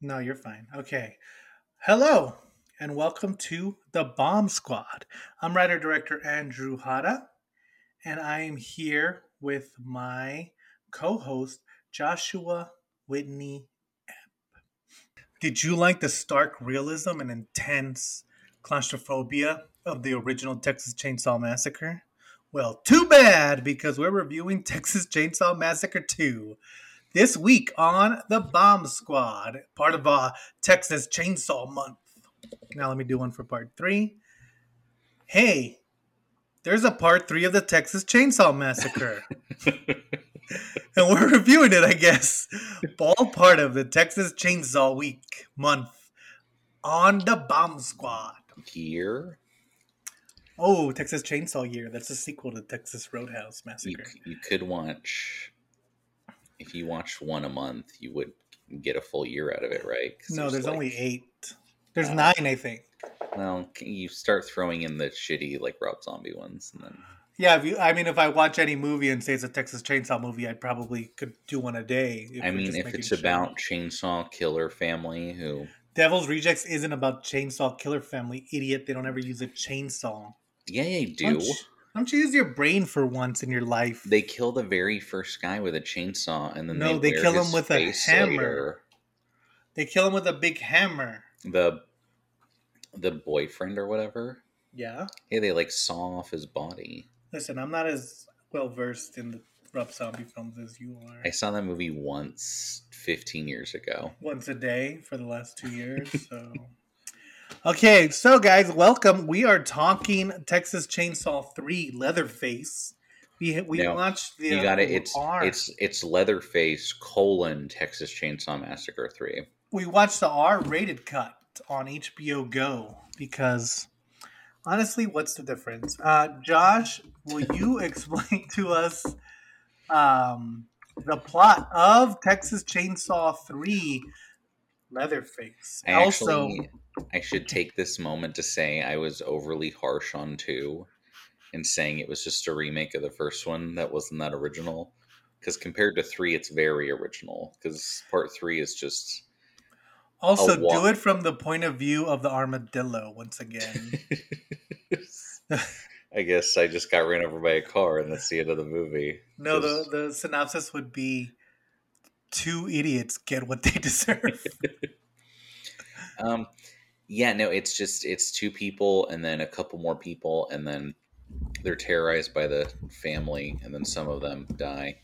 No, you're fine. Okay. Hello, and welcome to the Bomb Squad. I'm writer director Andrew Hada, and I am here with my co host Joshua Whitney Epp. Did you like the stark realism and intense claustrophobia of the original Texas Chainsaw Massacre? Well, too bad because we're reviewing Texas Chainsaw Massacre 2 this week on the Bomb Squad, part of uh, Texas Chainsaw Month. Now, let me do one for part three. Hey, there's a part three of the Texas Chainsaw Massacre. and we're reviewing it, I guess. All part of the Texas Chainsaw Week month on the Bomb Squad. Year? Oh, Texas Chainsaw Year. That's a sequel to Texas Roadhouse You, Massacre. you could watch, if you watched one a month, you would get a full year out of it, right? No, there's like- only eight. There's Uh, nine, I think. Well, you start throwing in the shitty, like, Rob Zombie ones, and then. Yeah, if you, I mean, if I watch any movie and say it's a Texas Chainsaw movie, I probably could do one a day. I mean, if it's sure. about Chainsaw Killer Family, who. Devil's Rejects isn't about Chainsaw Killer Family, idiot. They don't ever use a chainsaw. Yeah, they do. You, why don't you use your brain for once in your life? They kill the very first guy with a chainsaw, and then No, they, they kill him with a hammer. later. They kill him with a big hammer. The the boyfriend or whatever. Yeah. Yeah, they like saw off his body. Listen, I'm not as well versed in the Rob Zombie films as you are. I saw that movie once 15 years ago. once a day for the last two years. So, okay, so guys, welcome. We are talking Texas Chainsaw Three Leatherface. We we No, launched the you got it. uh, It's R. it's it's Leatherface colon Texas Chainsaw Massacre three. we watched the R-rated cut on HBO Go because honestly, what's the difference? Uh, Josh, will you explain to us um, the plot of Texas Chainsaw Three? Leatherface. I also, actually I should take this moment to say I was overly harsh on two, and saying it was just a remake of the first one that wasn't that original. Because compared to three, it's very original. Because part three is just Also, do it from the point of view of the armadillo once again. I guess I just got ran over by a car, and that's the end of the movie. no, the the synopsis would be two idiots get what they deserve. Um, yeah, no, it's just it's two people and then a couple more people, and then they're terrorized by the family, and then some of them die.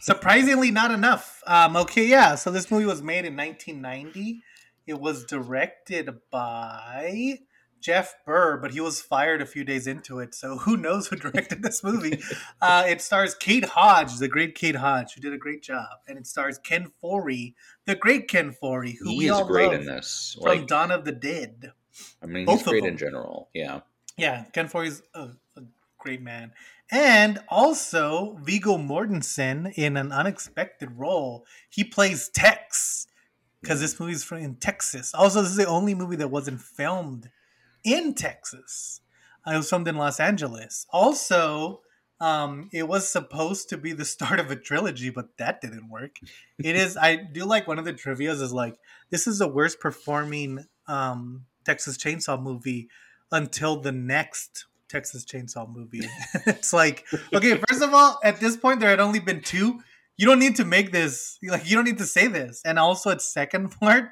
Surprisingly, not enough. Um, okay, yeah. So this movie was made in 1990. It was directed by Jeff Burr, but he was fired a few days into it. So who knows who directed this movie? Uh, it stars Kate Hodge, the great Kate Hodge, who did a great job, and it stars Ken Foree, the great Ken Foree, who He we is all great love in this. from Like, Dawn of the Dead. I mean, both he's great in general. Yeah, Yeah, Ken Foree's a, a great man. And also Viggo Mortensen in an unexpected role. He plays Tex because this movie's from in Texas. Also, this is the only movie that wasn't filmed in Texas. Uh, It was filmed in Los Angeles. Also, um, it was supposed to be the start of a trilogy, but that didn't work. It is. I do like one of the trivia's is like this is the worst performing um, Texas Chainsaw movie until the next Texas Chainsaw movie. it's like, okay, first of all, at this point there had only been two. You don't need to make this like you don't need to say this. And also its second part,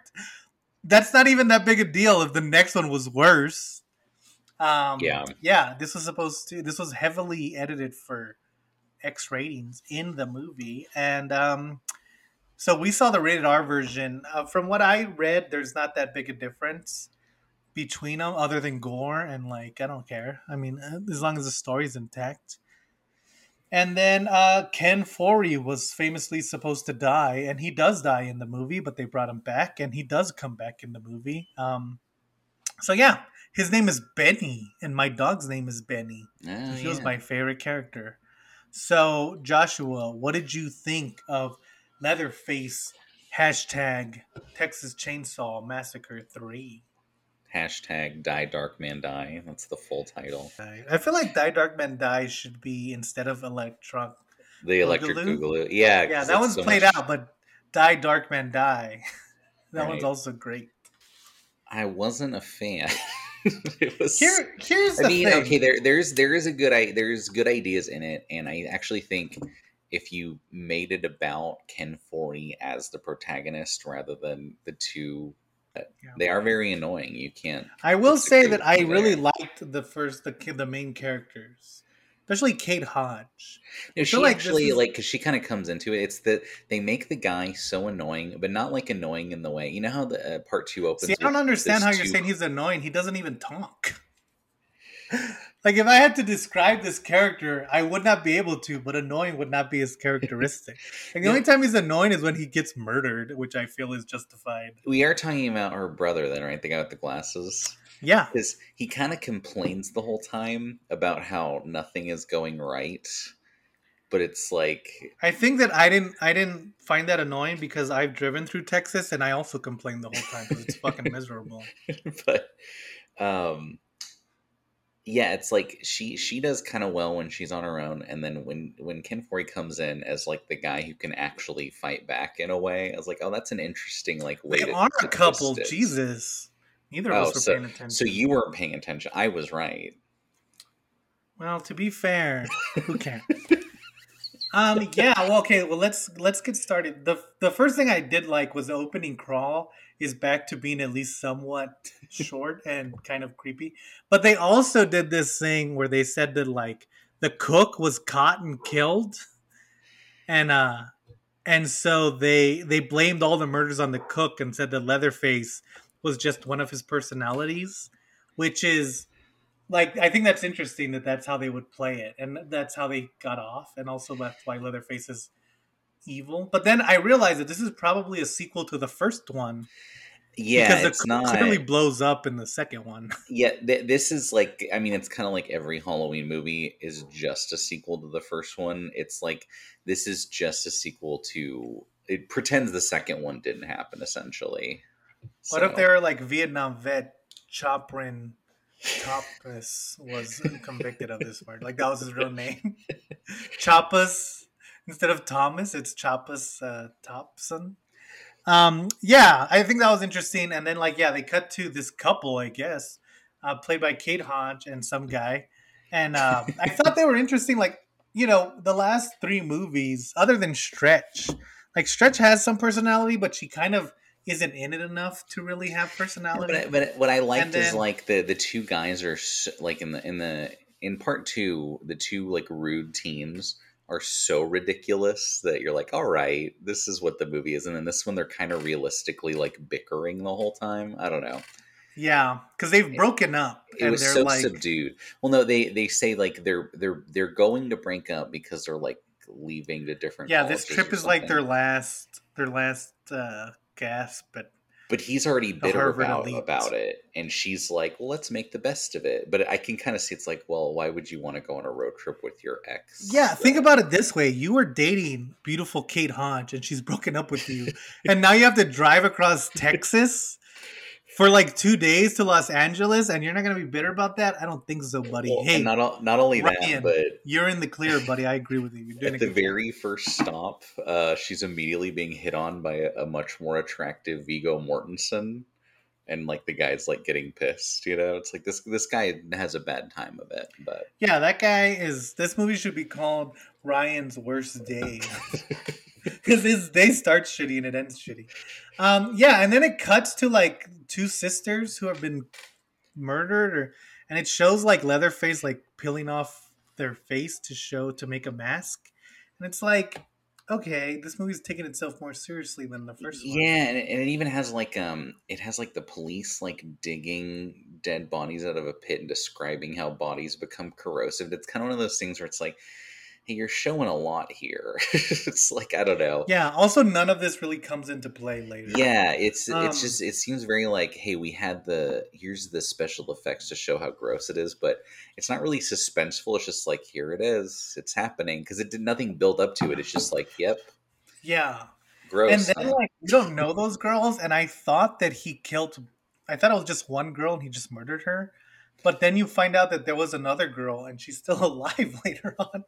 that's not even that big a deal if the next one was worse. Um Yeah. Yeah, this was supposed to this was heavily edited for X ratings in the movie. And um so we saw the rated R version. Uh, from what I read, there's not that big a difference between them other than gore and like I don't care. I mean, uh, as long as the story's intact. And then uh, Ken Foree was famously supposed to die, and he does die in the movie, but they brought him back, and he does come back in the movie. Um, so yeah, his name is Benny, and my dog's name is Benny. Oh, he was my favorite character. So Joshua, what did you think of Leatherface hashtag Texas Chainsaw Massacre Three? Hashtag Die Dark Man Die. That's the full title. I feel like Die Dark Man Die should be instead of Electron. The Electric Boogaloo? Yeah, Yeah, that one's so played much- out, but Die Dark Man Die. That one's also great. I wasn't a fan. it was. Here, here's the I mean, thing. okay, there, there's there is a good i there's good ideas in it, and I actually think if you made it about Ken Foree as the protagonist rather than the two, Yeah. they are very annoying. You can't. I will say that I really there. liked the first the the main characters, especially Kate Hodge. No, she like actually is- like because she kind of comes into it. It's that they make the guy so annoying, but not like annoying in the way you know how the uh, part two opens. See, I don't understand how you're two- saying he's annoying. He doesn't even talk. like if I had to describe this character, I would not be able to, but annoying would not be his characteristic. Like the only time he's annoying is when he gets murdered, which I feel is justified. We are talking about her brother, then, right? The guy with the glasses. Yeah. Because he kind of complains the whole time about how nothing is going right, but it's like, I think that I didn't I didn't find that annoying because I've driven through Texas and I also complain the whole time because it's fucking miserable. but, um, yeah, it's like she she does kind of well when she's on her own, and then when when Ken Foree comes in as like the guy who can actually fight back in a way, I was like, oh, that's an interesting like way. They to, are to a couple. it. Jesus. Neither of Oh, us were so paying attention. so you weren't paying attention. I was right. Well, to be fair, who cares? um, yeah. Well, okay. Well, let's let's get started. the The first thing I did like was the opening crawl is back to being at least somewhat short and kind of creepy. But they also did this thing where they said that like the cook was caught and killed, and uh, and so they they blamed all the murders on the cook and said that Leatherface was just one of his personalities, which is like I think that's interesting that that's how they would play it, and that's how they got off, and also that's why Leatherface is evil. But then I realized that this is probably a sequel to the first one Yeah, because it's cook not. clearly blows up in the second one. Yeah, th- this is like I mean, it's kind of like every Halloween movie is just a sequel to the first one. It's like this is just a sequel to. It pretends the second one didn't happen. Essentially, What if they were like Vietnam vet Choprin Topless was convicted of this murder? Like that was his real name. Choppas instead of Thomas, it's Choppas uh, Thompson. Um, yeah, I think that was interesting. And then like yeah, they cut to this couple, I guess, uh, played by Kate Hodge and some guy. And uh, I thought they were interesting. Like you know, the last three movies, other than Stretch, like Stretch has some personality, but she kind of isn't in it enough to really have personality. but, but what I liked is like the the two guys are so, like in the in the in part two, the two like rude teens are so ridiculous that you're like, all right, this is what the movie is, and then this one they're kind of realistically like bickering the whole time. I don't know. yeah, because they've broken up it and was they're so like, subdued. Well, no, they they say like they're they're they're going to break up because they're like leaving to different. yeah, this trip is like their last their last uh, gasp. But But he's already bitter Harvard about elite. about it, and she's like, "Well, let's make the best of it." But I can kind of see it's like, well, why would you want to go on a road trip with your ex? yeah, think about it this way: you were dating beautiful Kate Hodge, and she's broken up with you, and now you have to drive across Texas. For like two days to Los Angeles, and you're not gonna be bitter about that. I don't think so, buddy. Well, hey, not not only that, but you're in the clear, buddy. I agree with you. You're doing at the good very first stop, uh, she's immediately being hit on by a, a much more attractive Viggo Mortensen, and like the guy's like getting pissed. You know, it's like this this guy has a bad time of it, but Yeah, that guy is. This movie should be called Ryan's Worst Day because his day starts shitty and it ends shitty. Um, yeah, and then it cuts to like two sisters who have been murdered, or and it shows like Leatherface like peeling off their face to show to make a mask, and it's like, okay, this movie's taking itself more seriously than the first one. yeah, and it, and it even has like um, it has like the police like digging dead bodies out of a pit and describing how bodies become corrosive. It's kind of one of those things where it's like, you're showing a lot here. it's like I don't know. Yeah. Also, none of this really comes into play later. Yeah, it's Um, it's just it seems very like, hey, we had the here's the special effects to show how gross it is, but it's not really suspenseful. It's just like here it is, it's happening because it did nothing build up to it. It's just like, yep, Yeah. gross. and then huh? like we don't know those girls and i thought that he killed i thought it was just one girl and he just murdered her but then you find out that there was another girl and she's still alive later on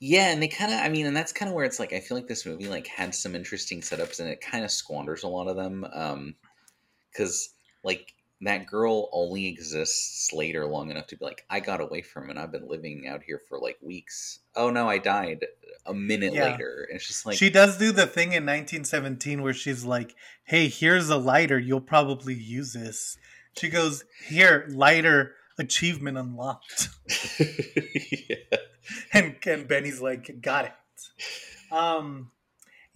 Yeah, and they kind of, I mean, and that's kind of where it's like, I feel like this movie like had some interesting setups and it kind of squanders a lot of them. Um, cause like that girl only exists later long enough to be like, I got away from it. I've been living out here for like weeks. Oh no, I died a minute Yeah. later. And it's just like, she does do the thing in 1917 where she's like, "Hey, here's a lighter. You'll probably use this." She goes, "Here, lighter achievement unlocked." yeah. and and Benny's like, "Got it." Um,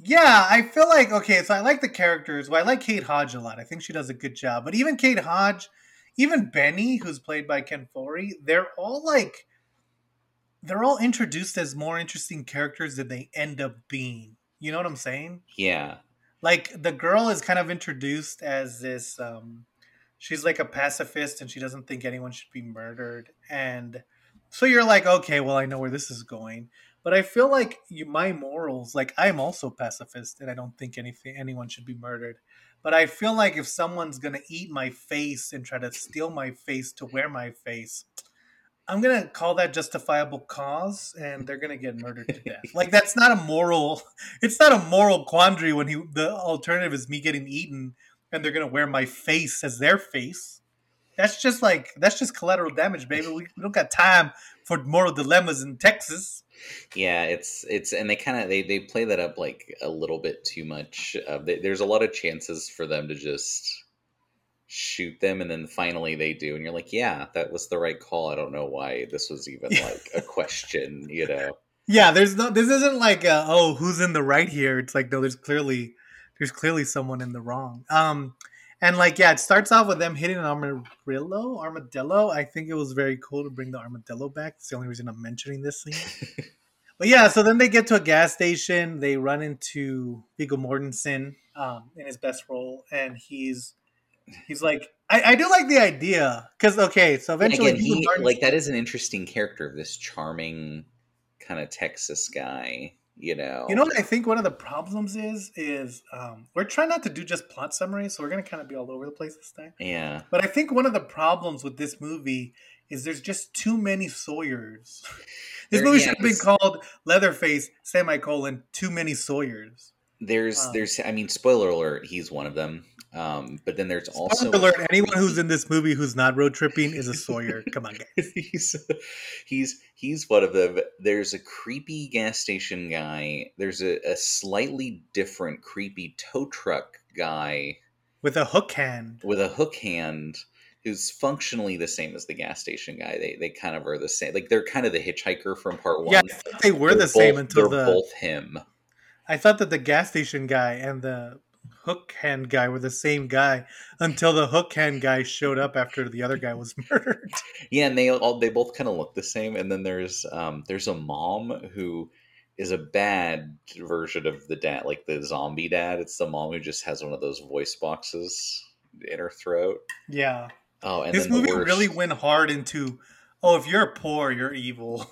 yeah, I feel like okay. So I like the characters. Well, I like Kate Hodge a lot. I think she does a good job. But even Kate Hodge, even Benny, who's played by Ken Foree, they're all like, they're all introduced as more interesting characters than they end up being. You know what I'm saying? yeah. like the girl is kind of introduced as this um she's like a pacifist and she doesn't think anyone should be murdered and so you're like okay well i know where this is going. But i feel like you my morals like i'm also pacifist and i don't think anything anyone should be murdered. But i feel like if someone's gonna eat my face and try to steal my face to wear my face i'm gonna call that justifiable cause and they're gonna get murdered to death. Like that's not a moral it's not a moral quandary when he the alternative is me getting eaten and they're gonna wear my face as their face. That's just like that's just collateral damage, baby. We, we don't got time for moral dilemmas in Texas. Yeah, it's it's and they kind of they they play that up like a little bit too much. Uh, they, there's a lot of chances for them to just shoot them, and then finally they do, and you're like, yeah, that was the right call. I don't know why this was even like a question, you know? Yeah, there's no. This isn't like uh oh who's in the right here. It's like no, there's clearly there's clearly someone in the wrong. Um, and like yeah, it starts off with them hitting an armadillo. Armadillo. I think it was very cool to bring the armadillo back. It's the only reason I'm mentioning this scene. But yeah, so then they get to a gas station. They run into Viggo Mortensen um, in his best role, and he's he's like, I, I do like the idea because okay, so eventually Again, he like that is an interesting character of this charming kind of Texas guy, you know. You know what I think one of the problems is is um, we're trying not to do just plot summaries, so we're gonna kind of be all over the place this time. Yeah, But I think one of the problems with this movie is there's just too many Sawyers. this There- movie yeah, should have been called Leatherface semicolon Too Many Sawyers. There's Um, there's I mean, spoiler alert, he's one of them. Um, but then there's also Spoiler alert: Anyone who's in this movie who's not road tripping is a Sawyer. Come on, guys. he's he's he's one of them. There's a creepy gas station guy. There's a, a slightly different creepy tow truck guy With a hook hand. with a hook hand who's functionally the same as the gas station guy. They they kind of are the same. Like they're kind of the hitchhiker from part one. Yeah, they were They're the same until they're the. both him. I thought that the gas station guy and the hook hand guy were the same guy until the hook hand guy showed up after the other guy was murdered. Yeah, and they all they both kind of look the same. And then there's um there's a mom who is a bad version of the dad, like the zombie dad. It's the mom who just has one of those voice boxes in her throat. Yeah, Oh, and this then the movie worst- really went hard into. Oh, if you're poor, you're evil.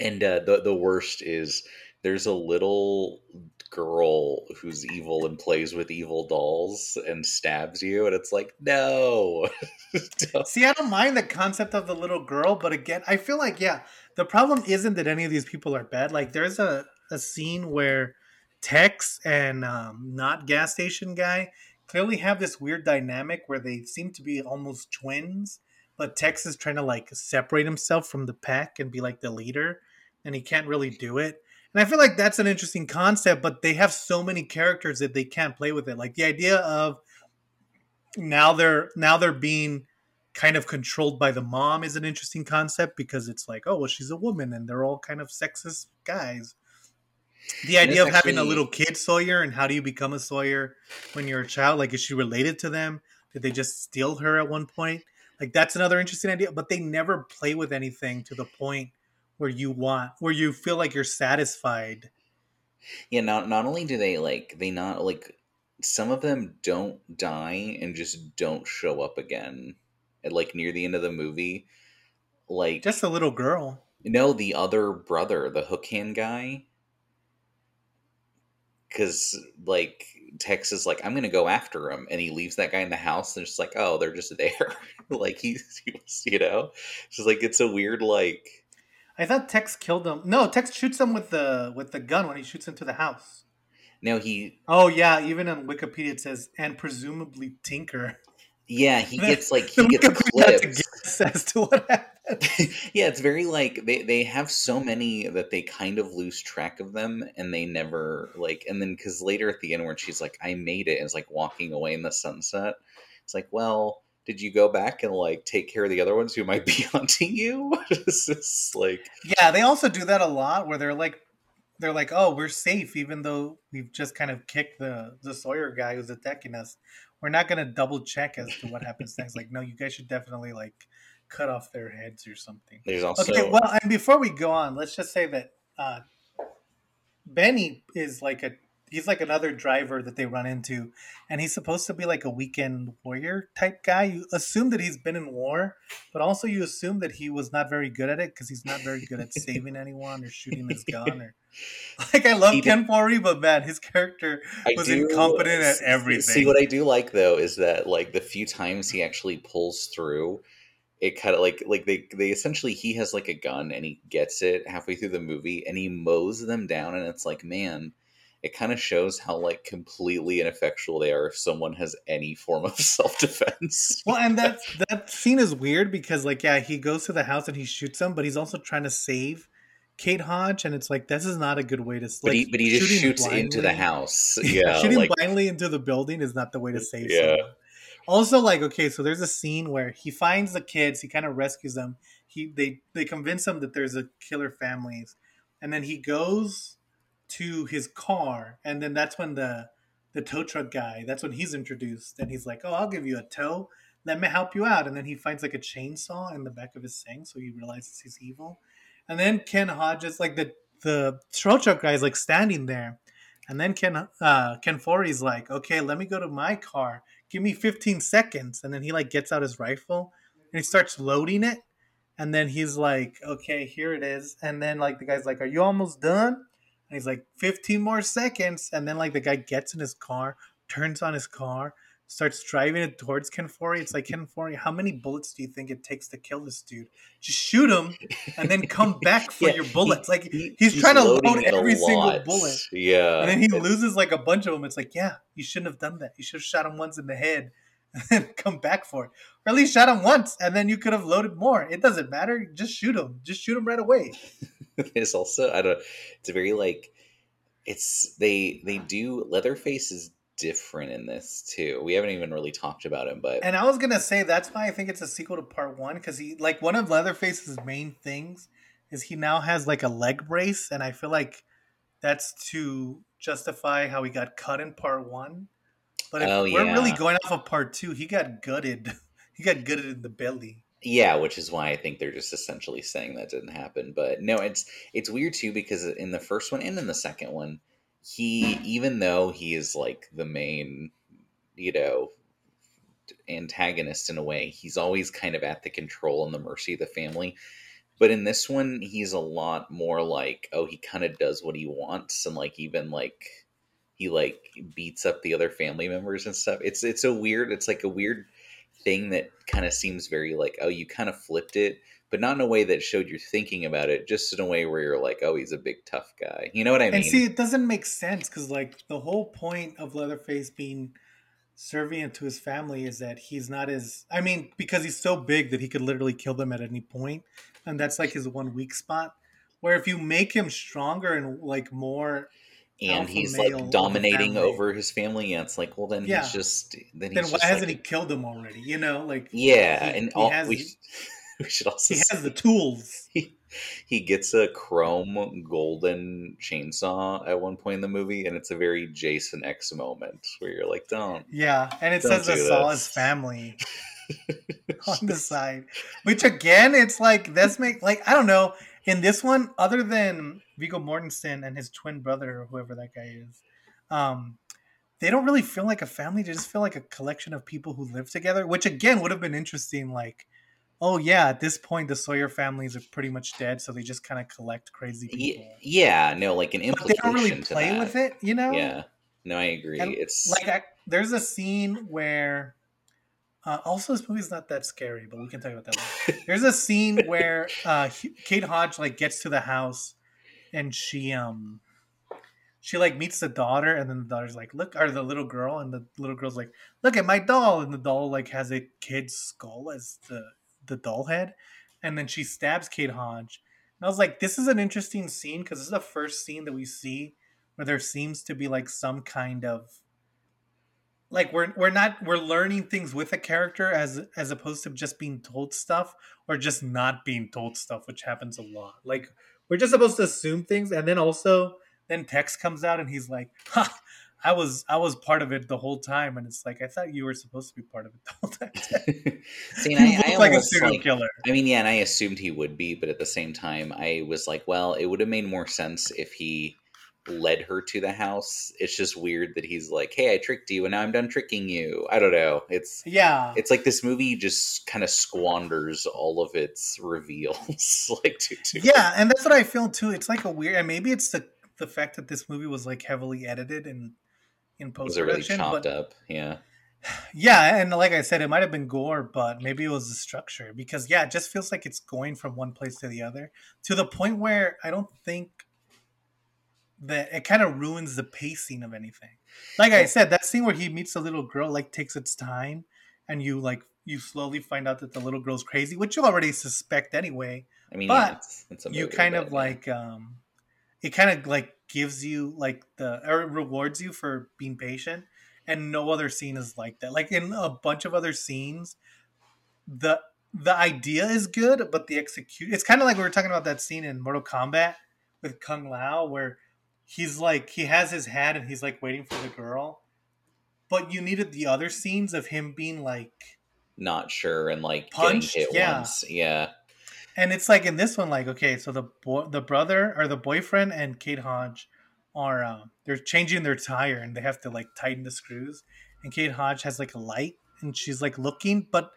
And uh, the the worst is there's a little girl who's evil and plays with evil dolls and stabs you, and it's like no. See, I don't mind the concept of the little girl, but again, I feel like yeah, the problem isn't that any of these people are bad. Like there's a a scene where Tex and um, not gas station guy clearly have this weird dynamic where they seem to be almost twins, but Tex is trying to like separate himself from the pack and be like the leader, and he can't really do it. And I feel like that's an interesting concept, but they have so many characters that they can't play with it. Like the idea of now they're now they're being kind of controlled by the mom is an interesting concept because it's like, oh well, she's a woman and they're all kind of sexist guys. The idea of it's having a little kid Sawyer and how do you become a Sawyer when you're a child? Like, is she related to them? Did they just steal her at one point? Like, that's another interesting idea. But they never play with anything to the point where you want, where you feel like you're satisfied. Yeah, not not only do they like they not like some of them don't die and just don't show up again. At like near the end of the movie, like Just a little girl. no, the other brother, the hook hand guy, because like Tex is like, I'm gonna go after him, and he leaves that guy in the house, and it's just like, oh, they're just there, like he's, he was, you know, it's just like it's a weird like I thought Tex killed him. No, Tex shoots him with the with the gun when he shoots into the house. No, he. Oh yeah, even on Wikipedia it says and presumably Tinker. Yeah, he gets like he gets Wikipedia had to clips. guess as to what happened. yeah, it's very like they they have so many that they kind of lose track of them, and they never like. And then because later at the end, where she's like, "I made it," and it's like walking away in the sunset. It's like, well, did you go back and like take care of the other ones who might be hunting you? it's just like, Yeah, they also do that a lot where they're like they're like, "Oh, we're safe even though we've just kind of kicked the the Sawyer guy who's attacking us. We're not going to double check as to what happens next." Like, "No, you guys should definitely like cut off their heads or something." there's also Okay, well, and before we go on, let's just say that uh, Benny is like a he's like another driver that they run into, and he's supposed to be like a weekend warrior type guy. You assume that he's been in war, but also you assume that he was not very good at it because he's not very good at saving anyone or shooting his gun or. Like I love He Ken Foree, but man, his character I was incompetent at everything. See what I do like though is that like the few times he actually pulls through, it kind of like like they they essentially he has like a gun and he gets it halfway through the movie and he mows them down and it's like man, it kind of shows how like completely ineffectual they are if someone has any form of self defense. Well, and that that scene is weird because like yeah, he goes to the house and he shoots him, but he's also trying to save Kate Hodge, and it's like this is not a good way to. But like, he but he just shoots into the house. Yeah, shooting like blindly into the building is not the way to uh, save Yeah. someone. Also, like okay, so there's a scene where he finds the kids, he kind of rescues them. He they they convince him that there's a killer families, and then he goes to his car, and then that's when the the tow truck guy, that's when he's introduced, and he's like, "Oh, I'll give you a tow. Let me help you out." And then he finds like a chainsaw in the back of his thing, so he realizes he's evil. And then Ken Hodges, like the the tow truck guy, is like standing there, and then Ken uh, Ken Foree's like, "Okay, let me go to my car. Give me 15 seconds." And then he like gets out his rifle and he starts loading it. And then he's like, "Okay, here it is." And then like the guy's like, "Are you almost done?" And he's like, 15 more seconds. And then like the guy gets in his car, turns on his car, starts driving it towards Ken Foree. It's like, Ken Foree, how many bullets do you think it takes to kill this dude? Just shoot him and then come back for Yeah, your bullets. like he- he's, trying to load every single bullet. Yeah, And then he loses like a bunch of them. It's like, yeah, you shouldn't have done that. You should have shot him once in the head and then come back for it. Or at least shot him once and then you could have loaded more. It doesn't matter. Just shoot him. Just shoot him right away. there's also I don't. It's very like it's they they do Leatherface is different in this too. We haven't even really talked about him, but And I was gonna say that's why I think it's a sequel to part one because he like one of Leatherface's main things is he now has like a leg brace, and I feel like that's to justify how he got cut in part one. But if Oh, we're really going off of part two, he got gutted. he got gutted in the belly. Yeah, which is why I think they're just essentially saying that didn't happen. But no, it's it's weird too because in the first one and in the second one, he even though he is like the main, you know, antagonist in a way, he's always kind of at the control and the mercy of the family. But in this one, he's a lot more like, oh, he kind of does what he wants, and like even like he like beats up the other family members and stuff. It's it's a weird. It's like a weird thing that kind of seems very like, oh, you kind of flipped it, but not in a way that showed you're thinking about it. Just in a way where you're like, oh, he's a big tough guy. You know what I mean? And see, it doesn't make sense because like the whole point of Leatherface being servient to his family is that he's not as I mean, because he's so big that he could literally kill them at any point, and that's like his one weak spot. Where if you make him stronger and like more, and he's like dominating over his family. Yeah, it's like, well, then Yeah. he's just then he's then why just hasn't like, he killed them already? You know, like Yeah, he- and he all, has- we we should also he has the tools. he he gets a chrome golden chainsaw at one point in the movie, and it's a very Jason X moment where you're like, don't. Yeah, and it says his family on the side, which again, it's like this make like I don't know. In this one, other than Viggo Mortensen and his twin brother or whoever that guy is, um, they don't really feel like a family. They just feel like a collection of people who live together. Which again would have been interesting. Like, oh yeah, at this point the Sawyer families are pretty much dead, so they just kind of collect crazy people. Yeah, yeah, no, like an implication. But they don't really play that. with it, you know? Yeah, no, I agree. And, it's like I, there's a scene where Uh, also, this movie's not that scary, but we can talk about that later. There's a scene where uh, Kate Hodge like gets to the house, and she um she like meets the daughter, and then the daughter's like, "Look," or the little girl, and the little girl's like, "Look at my doll," and the doll like has a kid's skull as the the doll head, and then she stabs Kate Hodge. And I was like, "This is an interesting scene because this is the first scene that we see where there seems to be like some kind of like we're we're not we're learning things with a character as as opposed to just being told stuff or just not being told stuff which happens a lot. Like we're just supposed to assume things and then also then text comes out and he's like ha i was i was part of it the whole time. And it's like i thought you were supposed to be part of it the whole time. See, I, I like a serial like- killer. I mean, yeah, and I assumed he would be, but at the same time, I was like, well, it would have made more sense if he led her to the house. It's just weird that he's like, "Hey, I tricked you, and now I'm done tricking you." I don't know. It's yeah it's like this movie just kind of squanders all of its reveals, like to, to yeah and that's what i feel too it's like a weird and maybe it's the the fact that this movie was like heavily edited and in was it really chopped but up? Yeah, Yeah, and like I said, it might have been gore, but maybe it was the structure because yeah, it just feels like it's going from one place to the other to the point where I don't think that it kind of ruins the pacing of anything. Like I said, that scene where he meets the little girl like takes its time, and you like you slowly find out that the little girl's crazy, which you already suspect anyway. I mean, But yeah, it's, it's a you kind but, of yeah. like um, it kind of like gives you like the or it rewards you for being patient and no other scene is like that like in a bunch of other scenes the the idea is good but the execute it's kind of like we were talking about that scene in mortal kombat with kung lao where he's like he has his hat and he's like waiting for the girl but you needed the other scenes of him being like not sure and like Punched, getting hit yeah. once. Yeah, And it's like in this one, like okay, so the boy, the brother or the boyfriend and Kate Hodge are uh, they're changing their tire and they have to like tighten the screws. And Kate Hodge has like a light and she's like looking, but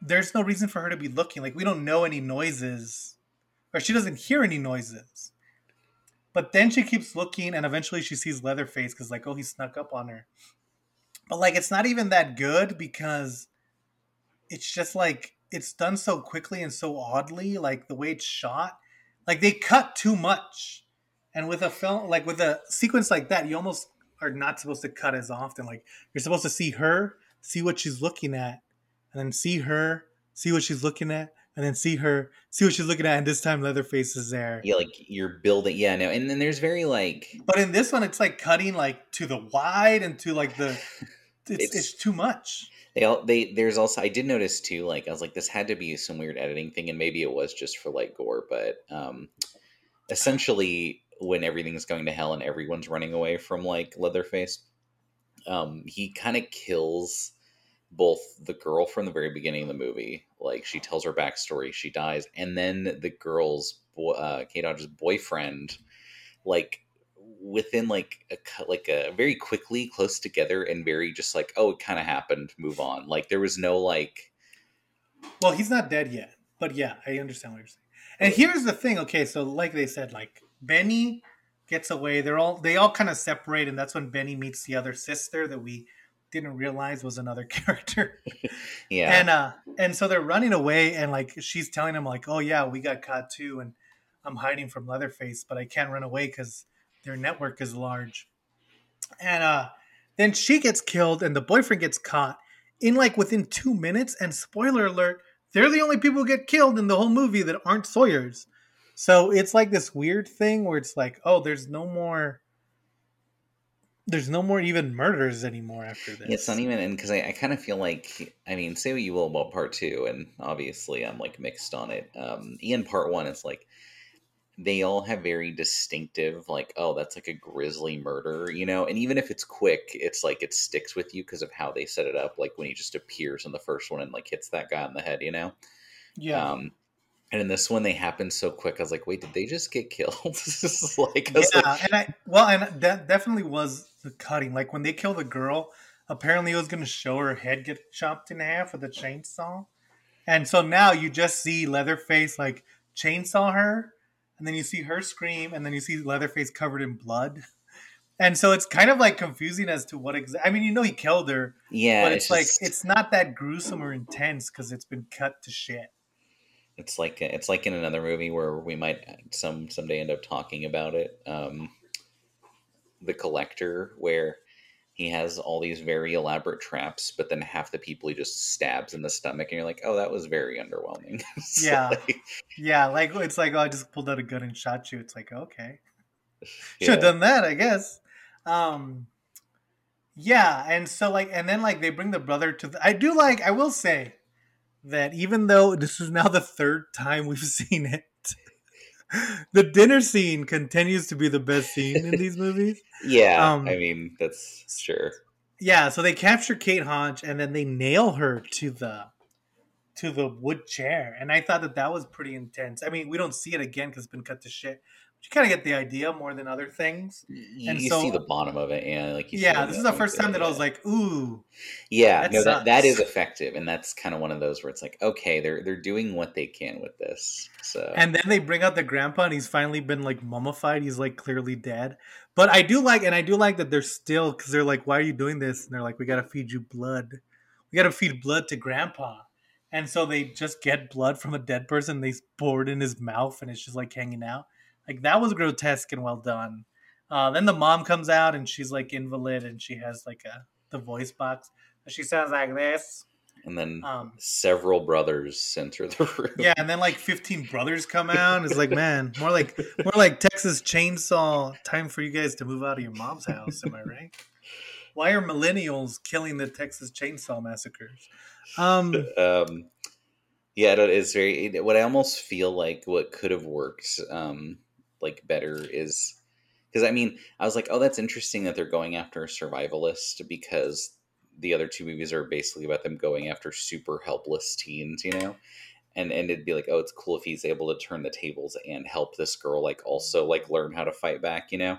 there's no reason for her to be looking. Like we don't know any noises, or she doesn't hear any noises. But then she keeps looking, and eventually she sees Leatherface because like oh he snuck up on her. But like it's not even that good because it's just like it's done so quickly and so oddly like the way it's shot. Like they cut too much. And with a film like with a sequence like that you almost are not supposed to cut as often. Like you're supposed to see her see what she's looking at and then see her see what she's looking at and then see her see what she's looking at and this time leatherface is there yeah, like you're building. Yeah, no, and then there's very like but in this one it's like cutting like to the wide and to like the it's, It's- it's too much They all they there's also I did notice too like I was like this had to be some weird editing thing and maybe it was just for like gore but um essentially when everything's going to hell and everyone's running away from like Leatherface um he kind of kills both the girl from the very beginning of the movie like she tells her backstory she dies and then the girl's uh Kate Dodge's boyfriend like within like a like a very quickly close together and very just like oh it kind of happened move on like there was no like Well, he's not dead yet, but yeah, I understand what you're saying. And here's the thing. Okay, so like they said, like Benny gets away. They're all they all kind of separate, and that's when Benny meets the other sister that we didn't realize was another character. yeah And uh, and so they're running away, and like she's telling him like, "Oh yeah, we got caught too, and I'm hiding from Leatherface, but I can't run away because their network is large." And uh, then she gets killed, and the boyfriend gets caught in like within two minutes. And spoiler alert, they're the only people who get killed in the whole movie that aren't Sawyer's. So it's like this weird thing where it's like, oh, there's no more. There's no more even murders anymore after this. Yeah, it's not even and because I, I kind of feel like I mean say what you will about part two and obviously I'm like mixed on it. Um, in part one it's like they all have very distinctive like oh that's like a grisly murder you know and even if it's quick it's like it sticks with you because of how they set it up like when he just appears in the first one and like hits that guy on the head you know yeah. um and in this one they happen so quick i was like wait did they just get killed like, yeah, like and I well, and that definitely was the cutting. Like when they kill the girl, apparently it was going to show her head get chopped in half with a chainsaw, and so now you just see Leatherface like chainsaw her, and then you see her scream, and then you see Leatherface covered in blood, and so it's kind of like confusing as to what exactly. I mean, you know, he killed her, Yeah, but it's, like just- it's not that gruesome or intense because it's been cut to shit. It's like it's like in another movie where we might some someday end up talking about it. Um, the collector, where he has all these very elaborate traps, but then half the people he just stabs in the stomach, and you're like, oh, that was very underwhelming. It's Yeah. like- Yeah, like it's like oh, I just pulled out a gun and shot you. It's like okay, should have done that, I guess. Um, yeah, and so like, and then like they bring the brother to. The, I do like. I will say that even though this is now the third time we've seen it, the dinner scene continues to be the best scene in these movies. Yeah, Um, I mean that's sure. Yeah, so they capture Kate Hodge and then they nail her to the to the wood chair, and I thought that that was pretty intense. I mean, we don't see it again because it's been cut to shit. You kind of get the idea more than other things. You, and you so- see the bottom of it, and like you yeah, this is the first time that I was like, ooh, Yeah, That no, that that is effective, and that's kind of one of those where it's like, okay, they're they're doing what they can with this. So And then they bring out the grandpa, and he's finally been like mummified. He's like clearly dead. But I do like, and I do like that they're still because they're like, "Why are you doing this?" And they're like, "We gotta feed you blood. We gotta feed blood to grandpa." And so they just get blood from a dead person. They pour it in his mouth, and it's just like hanging out. Like that was grotesque and well done. Uh, then the mom comes out, and she's like invalid, and she has like a the voice box. She sounds like this. and then Um, several brothers enter the room. Yeah, and then like 15 brothers come out. And it's like, man, more like more like Texas Chainsaw. Time for you guys to move out of your mom's house. Am I right? Why are millennials killing the Texas Chainsaw massacres? Um, um yeah it is very what i almost feel like what could have worked um like better is because i mean i was like oh that's interesting that they're going after a survivalist because the other two movies are basically about them going after super helpless teens you know? And and it'd be like oh it's cool if he's able to turn the tables and help this girl like also like learn how to fight back you know?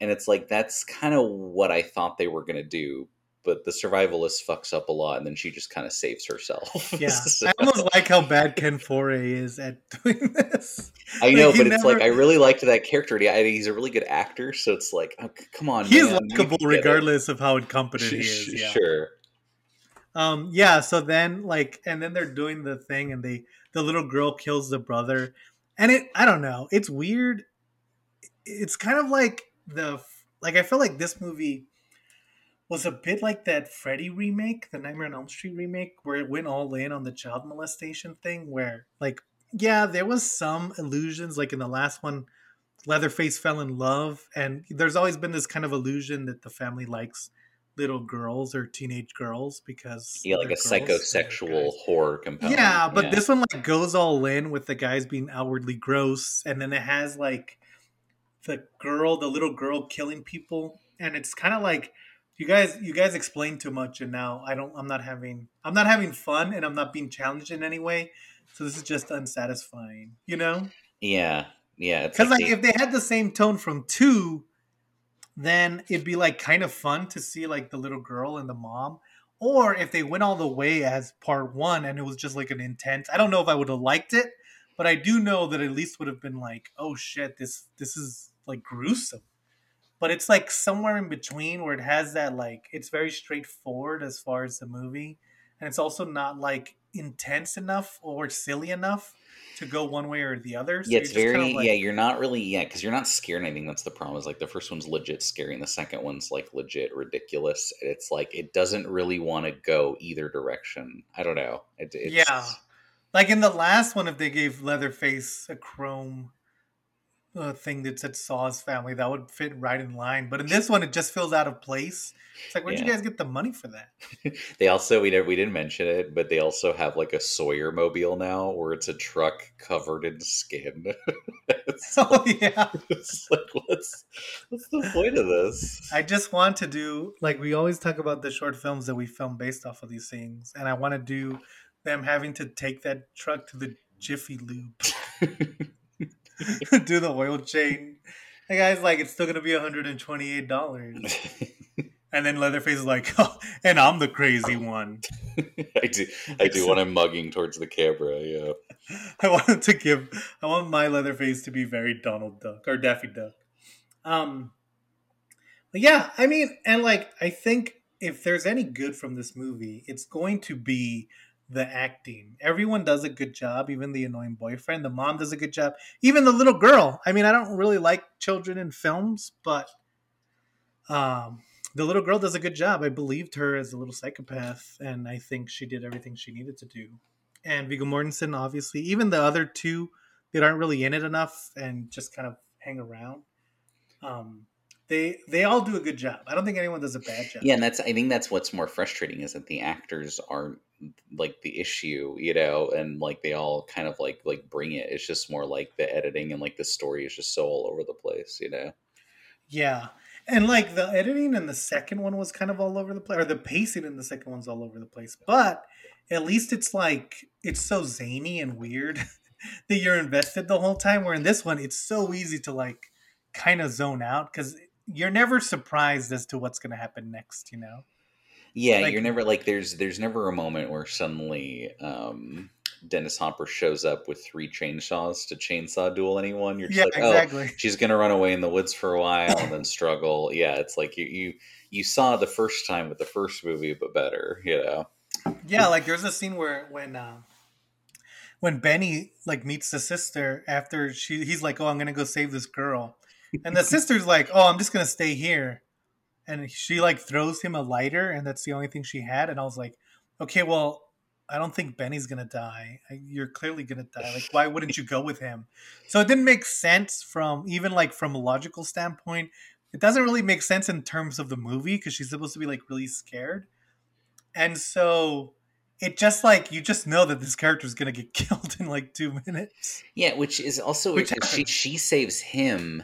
And it's like that's kind of what i thought they were going to do but the survivalist fucks up a lot and then she just kind of saves herself yeah, So- I almost like how bad Ken Foree is at doing this. I know, Like, he but it's like I really liked that character. Yeah, He's a really good actor, so it's like, oh, come on, He's man, likable regardless of how incompetent he is. Yeah. Sure. Um, yeah, so then like and then they're doing the thing and they the little girl kills the brother. And it I don't know, it's weird. It's kind of like the like I feel like this movie was a bit like that Freddy remake, the Nightmare on Elm Street remake, where it went all in on the child molestation thing where like yeah, there was some illusions like in the last one Leatherface fell in love and there's always been this kind of illusion that the family likes little girls or teenage girls because Yeah, like a psychosexual horror component. Yeah, but this one like goes all in with the guys being outwardly gross, and then it has like the girl, the little girl killing people, and it's kind of like you guys, you guys explain too much, and now I don't, I'm not having, I'm not having fun, and I'm not being challenged in any way, so this is just unsatisfying, you know? yeah, yeah. Because like they- if they had the same tone from two, then it'd be like kind of fun to see like the little girl and the mom. Or if they went all the way as part one and it was just like an intense, I don't know if I would have liked it, but I do know that at least would have been like, oh shit, this this is like gruesome. But it's like somewhere in between where it has that like it's very straightforward as far as the movie, and it's also not like intense enough or silly enough to go one way or the other. So yeah, it's just kind very of like- yeah. You're not really yeah because you're not scared. I think that's the problem. Is like the first one's legit scary, and the second one's like legit ridiculous. It's like it doesn't really want to go either direction. I don't know. It, it's, Yeah. Like in the last one, if they gave Leatherface a chrome uh, thing that said Saw's family, that would fit right in line. But in this one, it just feels out of place. It's like, where'd you guys get the money for that? They also we didn't we didn't mention it, but they also have like a Sawyer mobile now, where it's a truck covered in skin. it's, Oh yeah. it's like what's what's the point of this? I just want to do like we always talk about the short films that we film based off of these things, and I want to do them having to take that truck to the Jiffy Lube, do the oil chain. The guy's like, it's still gonna be one hundred and twenty-eight dollars. And then Leatherface is like, oh, and I'm the crazy one. I do I do when I'm mugging towards the camera. Yeah. I wanted to give, I want my Leatherface to be very Donald Duck or Daffy Duck. Um, yeah, I mean, and like I think if there's any good from this movie, it's going to be the acting. Everyone does a good job, even the annoying boyfriend. The mom does a good job. Even the little girl. I mean, I don't really like children in films, but um the little girl does a good job. I believed her as a little psychopath, and I think she did everything she needed to do. And Viggo Mortensen, obviously, even the other two that aren't really in it enough and just kind of hang around. Um, they they all do a good job. I don't think anyone does a bad job. Yeah, and that's I think that's what's more frustrating is that the actors aren't like the issue, you know, and like they all kind of like like bring it. It's just more like the editing and like the story is just so all over the place, you know. Yeah. And like the editing in the second one was kind of all over the place, or the pacing in the second one's all over the place. But at least it's like it's so zany and weird that you're invested the whole time. Where in this one, it's so easy to like kind of zone out because you're never surprised as to what's going to happen next. You know? Yeah, Like- you're never like there's there's never a moment where suddenly um Dennis Hopper shows up with three chainsaws to chainsaw duel anyone. You're just Yeah, like, oh, exactly. she's gonna run away in the woods for a while and then struggle. Yeah, it's like you you you saw the first time with the first movie, but better, you know. Yeah, like there's a scene where when uh, when Benny like meets the sister after she he's like, "Oh, I'm gonna go save this girl," and the sister's like, "Oh, I'm just gonna stay here," and she like throws him a lighter, and that's the only thing she had, and I was like, "Okay, well." I don't think Benny's gonna die. You're clearly gonna die. Like, why wouldn't you go with him? So it didn't make sense from even like from a logical standpoint. It doesn't really make sense in terms of the movie because she's supposed to be like really scared, and so it just like you just know that this character is gonna get killed in like two minutes. Yeah, which is also Which which she she saves him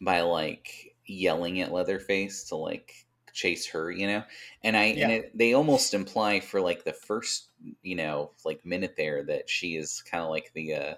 by like yelling at Leatherface to like chase her, you know. And I Yeah. and it, they almost imply for like the first you know like minute there that she is kind of like the uh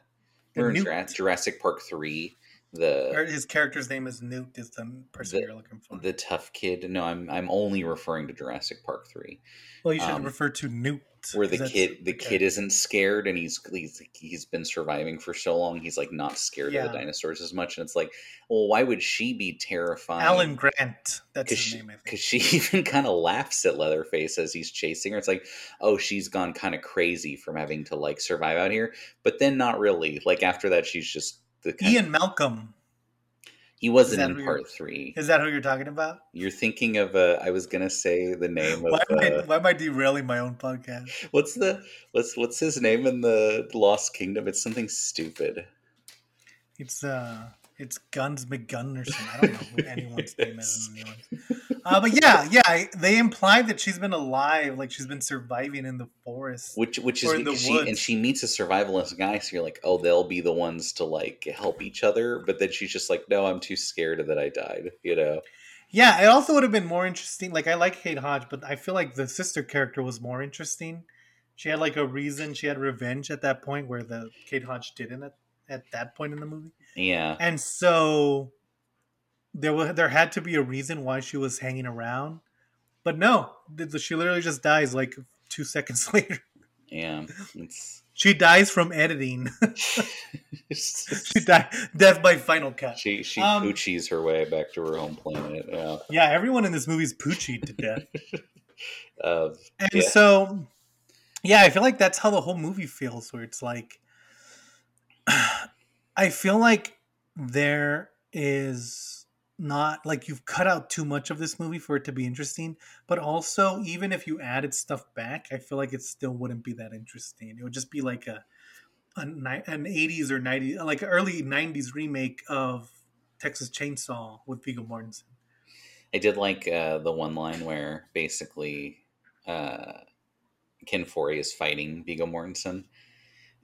The we're in Newt. Jura- Jurassic Park three the Or his character's name is Newt. Is the person The- you're looking for? the tough kid. No, I'm I'm only referring to Jurassic Park three. well, you should um, refer to Newt. Where the kid the okay. kid isn't scared and he's he's he's been surviving for so long he's like not scared of the dinosaurs as much and it's like well why would she be terrified Alan Grant. That's his because she, name. I think. 'cause she even kind of laughs at Leatherface as he's chasing her. It's like, oh, she's gone kind of crazy from having to like survive out here, but then not really. Like after that, she's just the kind Ian Malcolm. He wasn't in part three. Is that who you're talking about? You're thinking of uh, I was gonna say the name of Why am, I, uh, why am I derailing my own podcast? what's the what's what's his name in the Lost Kingdom? It's something stupid. It's uh, it's Guns McGunn or something. I don't know who anyone's name is in the new one. Uh, but yeah, yeah, they imply that she's been alive, like she's been surviving in the forest. Which which is because she and she meets a survivalist guy, so you're like, oh, they'll be the ones to like help each other. But then she's just like, no, I'm too scared that I died. You know. Yeah, it also would have been more interesting. Like I like Kate Hodge, but I feel like the sister character was more interesting. She had like a reason. She had revenge at that point where the Kate Hodge didn't at, at that point in the movie, Yeah. and so there was there had to be a reason why she was hanging around. But no, she literally just dies like two seconds later. Yeah. It's, She dies from editing. she died death by final cut. she she Um, poochies her way back to her home planet. Yeah. Yeah, everyone in this movie is poochied to death. Uh, And Yeah. so, yeah, I feel like that's how the whole movie feels, where it's like, I feel like there is not like you've cut out too much of this movie for it to be interesting, but also even if you added stuff back, I feel like it still wouldn't be that interesting. It would just be like a, a an 80s or 90s, like early 90s remake of Texas Chainsaw with Viggo Mortensen. I did like uh, the one line where basically uh, Ken Foree is fighting Viggo Mortensen.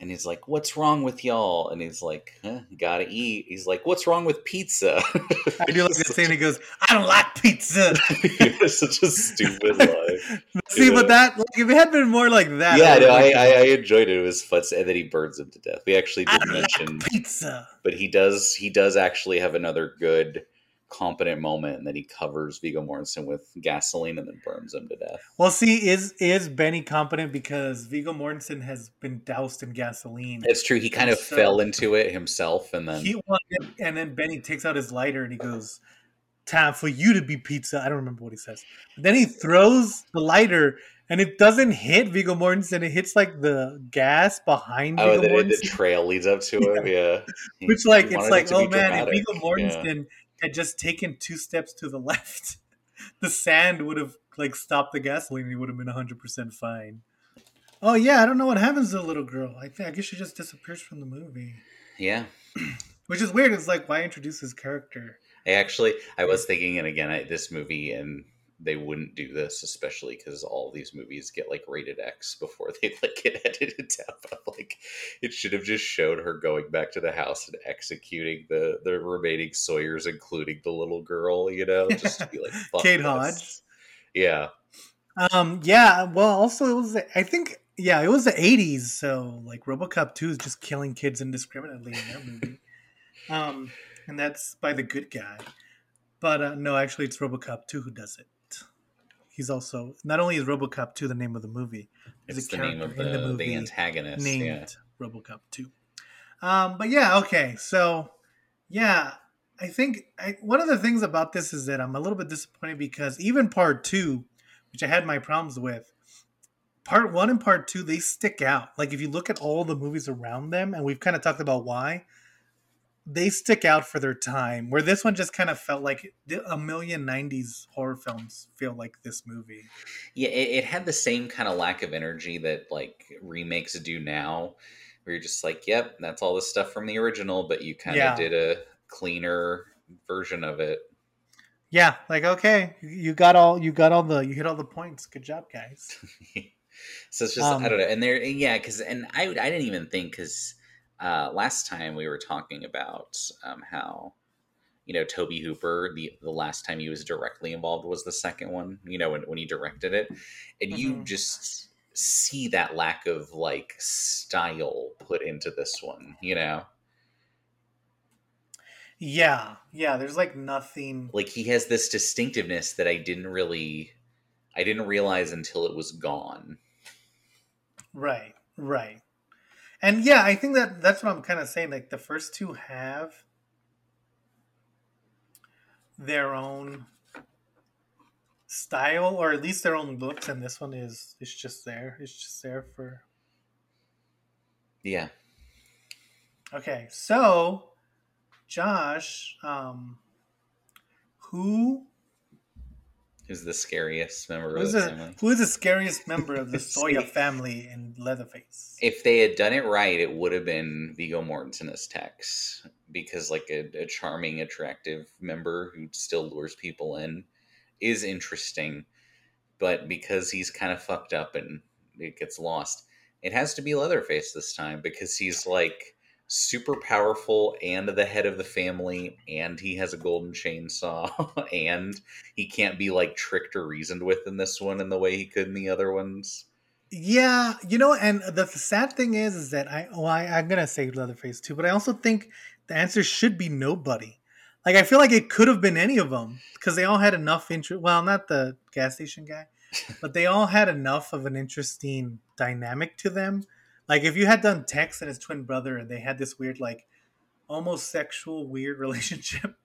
And he's like, "What's wrong with y'all?" And he's like, huh, "Gotta eat." He's like, "What's wrong with pizza?" I do like that scene. He goes, "I don't like pizza." It's such a stupid line. See, Yeah. but that like if it had been more like that, yeah, no, I, I. I enjoyed it. It was fun, and then he burns him to death. We actually did don't mention, like pizza. but he does he does actually have another good, competent moment, and then he covers Viggo Mortensen with gasoline and then burns him to death. Well, see, is is Benny competent because Viggo Mortensen has been doused in gasoline? It's true. He kind of So- fell into it himself, and then He wanted, and then Benny takes out his lighter and he goes, time for you to be pizza. I don't remember what he says. But then he throws the lighter and it doesn't hit Viggo Mortensen. It hits like the gas behind Oh, Viggo Mortensen. the trail leads up to him. Yeah, He- Which like it's like, it oh man, if dramatic. Viggo Yeah. Had just taken two steps to the left, the sand would have like stopped the gasoline and he would have been hundred percent fine. Oh yeah, I don't know what happens to the little girl. I think I guess she just disappears from the movie. Yeah. Which is weird. It's like why introduce his character? I actually, I was thinking, and again, I, this movie, and they wouldn't do this, especially because all these movies get like rated X before they like get edited down. But like, it should have just showed her going back to the house and executing the the remaining Sawyer's, including the little girl. You know, just to be like, Fuck Kate. Hodge. Yeah, Um, yeah. Well, also it was. I think yeah, it was the '80s, so like RoboCop 2 is just killing kids indiscriminately in that movie. um, and that's by the good guy. But uh, no, actually, it's RoboCop 2 who does it. He's also not only is RoboCop 2 the name of the movie, it's a the name of the, in the the, antagonist. named Yeah, RoboCop 2. Um, but yeah, okay. So, yeah, I think I, one of the things about this is that I'm a little bit disappointed because even part two, which I had my problems with, part one and part two, they stick out. Like if you look at all the movies around them, and we've kind of talked about why, they stick out for their time. Where this one just kind of felt like a million 90s horror films feel like this movie. yeah. It, it had the same kind of lack of energy that like remakes do now, where you're just like, yep, that's all the stuff from the original, but you kind of Yeah. did a cleaner version of it. Yeah, like okay, you got all you got all the you hit all the points. Good job, guys. so it's just Um, I don't know, and there, yeah, because and I I didn't even think because uh, last time we were talking about um, how you know Tobe Hooper the the last time he was directly involved was the second one, you know when when he directed it, and you Mhm. just see that lack of like style put into this one, you know. Yeah, yeah. There's like nothing. like he has this distinctiveness that I didn't really I didn't realize until it was gone. Right, right. And yeah, I think that that's what I'm kind of saying. Like the first two have their own style, or at least their own looks, and this one is it's just there. It's just there for. Yeah. Okay, so Josh, um, who Who's the scariest member who's of the family? who is the scariest member of the Sawyer family in Leatherface? If they had done it right, it would have been Viggo Mortensen as Tex. Because like a, a charming, attractive member who still lures people in is interesting. But because he's kind of fucked up and it gets lost, it has to be Leatherface this time because he's like super powerful and the head of the family and he has a golden chainsaw and he can't be like tricked or reasoned with in this one in the way he could in the other ones. Yeah, you know, and the, sad thing is, is that I, well, I, I'm gonna say Leatherface too, but I also think the answer should be nobody. Like, I feel like it could have been any of them because they all had enough interest. Well, not the gas station guy, but they all had enough of an interesting dynamic to them. Like, if you had done Tex and his twin brother, and they had this weird, like, almost sexual, weird relationship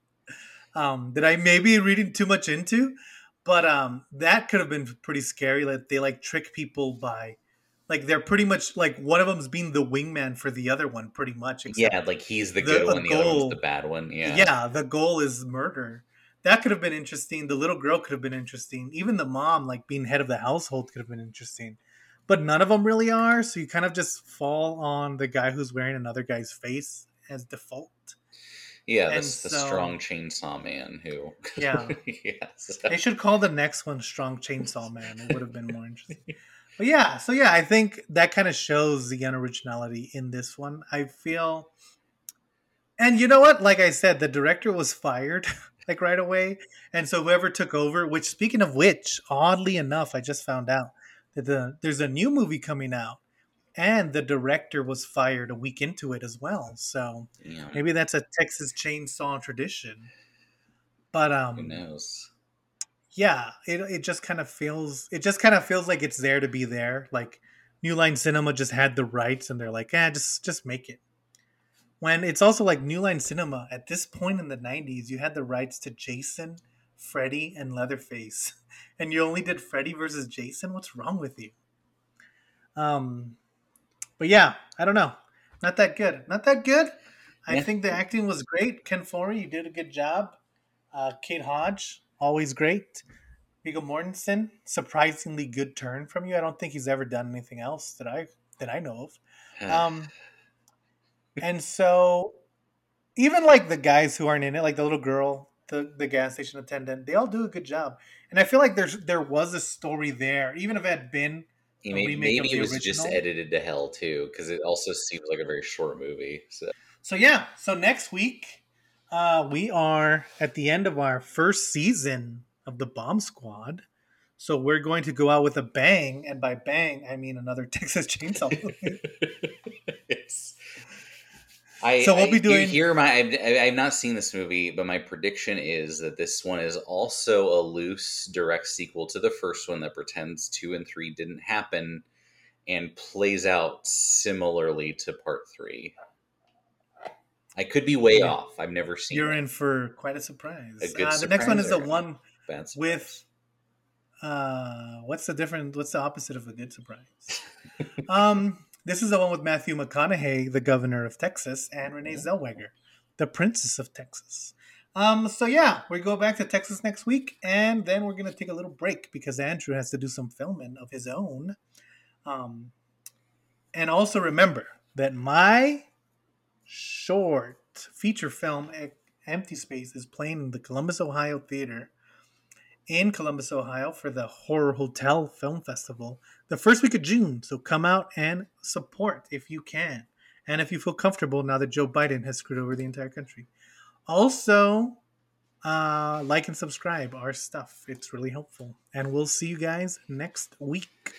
um, that I may be reading too much into, but um, that could have been pretty scary. Like they like trick people by, like they're pretty much like one of them's being the wingman for the other one, pretty much. Yeah, like he's the the- good a one, the other one's the bad one. Yeah. yeah. The goal is murder. That could have been interesting. The little girl could have been interesting. Even the mom, like being head of the household, could have been interesting. But none of them really are. So you kind of just fall on the guy who's wearing another guy's face as default. Yeah, And that's the strong chainsaw man who. Yeah. yes. They should call the next one Strong Chainsaw Man. It would have been more interesting. But yeah, so yeah, I think that kind of shows the unoriginality in this one. I feel, and you know what? Like I said, the director was fired like right away, and so whoever took over. Which, speaking of which, oddly enough, I just found out the there's a new movie coming out, and the director was fired a week into it as well. So Yeah, maybe that's a Texas Chainsaw tradition. But um, who knows? yeah it, it just kind of feels it just kind of feels like it's there to be there like new line cinema just had the rights and they're like eh just just make it when it's also like New Line Cinema. At this point in the '90s, you had the rights to Jason, Freddy, and Leatherface, and you only did Freddy versus Jason. What's wrong with you? Um, but yeah, I don't know. Not that good. Not that good. I think the acting was great. Ken Foree, you did a good job. Uh, Kate Hodge, always great. Viggo Mortensen, surprisingly good turn from you. I don't think he's ever done anything else that I that I know of. Um, and so even like the guys who aren't in it, like the little girl, the the gas station attendant, they all do a good job. And I feel like there's there was a story there, even if it had been may- maybe it was just edited to hell too, because it also seems like a very short movie. So So yeah, so next week uh, we are at the end of our first season of the Bomb Squad. So we're going to go out with a bang, and by bang I mean another Texas Chainsaw. I, So we'll I- be doing- here. my? I've, I've not seen this movie, but my prediction is that this one is also a loose direct sequel to the first one that pretends two and three didn't happen, and plays out similarly to part three. I could be way Yeah. off. I've never seen. You're in for quite a surprise. A good uh, the next one is the one with uh what's the different what's the opposite of a good surprise um this is the one with matthew mcconaughey the governor of texas and renee zellweger the princess of texas. Um so yeah we go back to texas next week and then we're gonna take a little break because andrew has to do some filming of his own. Um and also remember that my short feature film empty space is playing in the columbus ohio theater in Columbus, Ohio for the Horror Hotel Film Festival the first week of June. So come out and support if you can. And if you feel comfortable now that Joe Biden has screwed over the entire country. Also, uh, like and subscribe our stuff. It's really helpful. And we'll see you guys next week.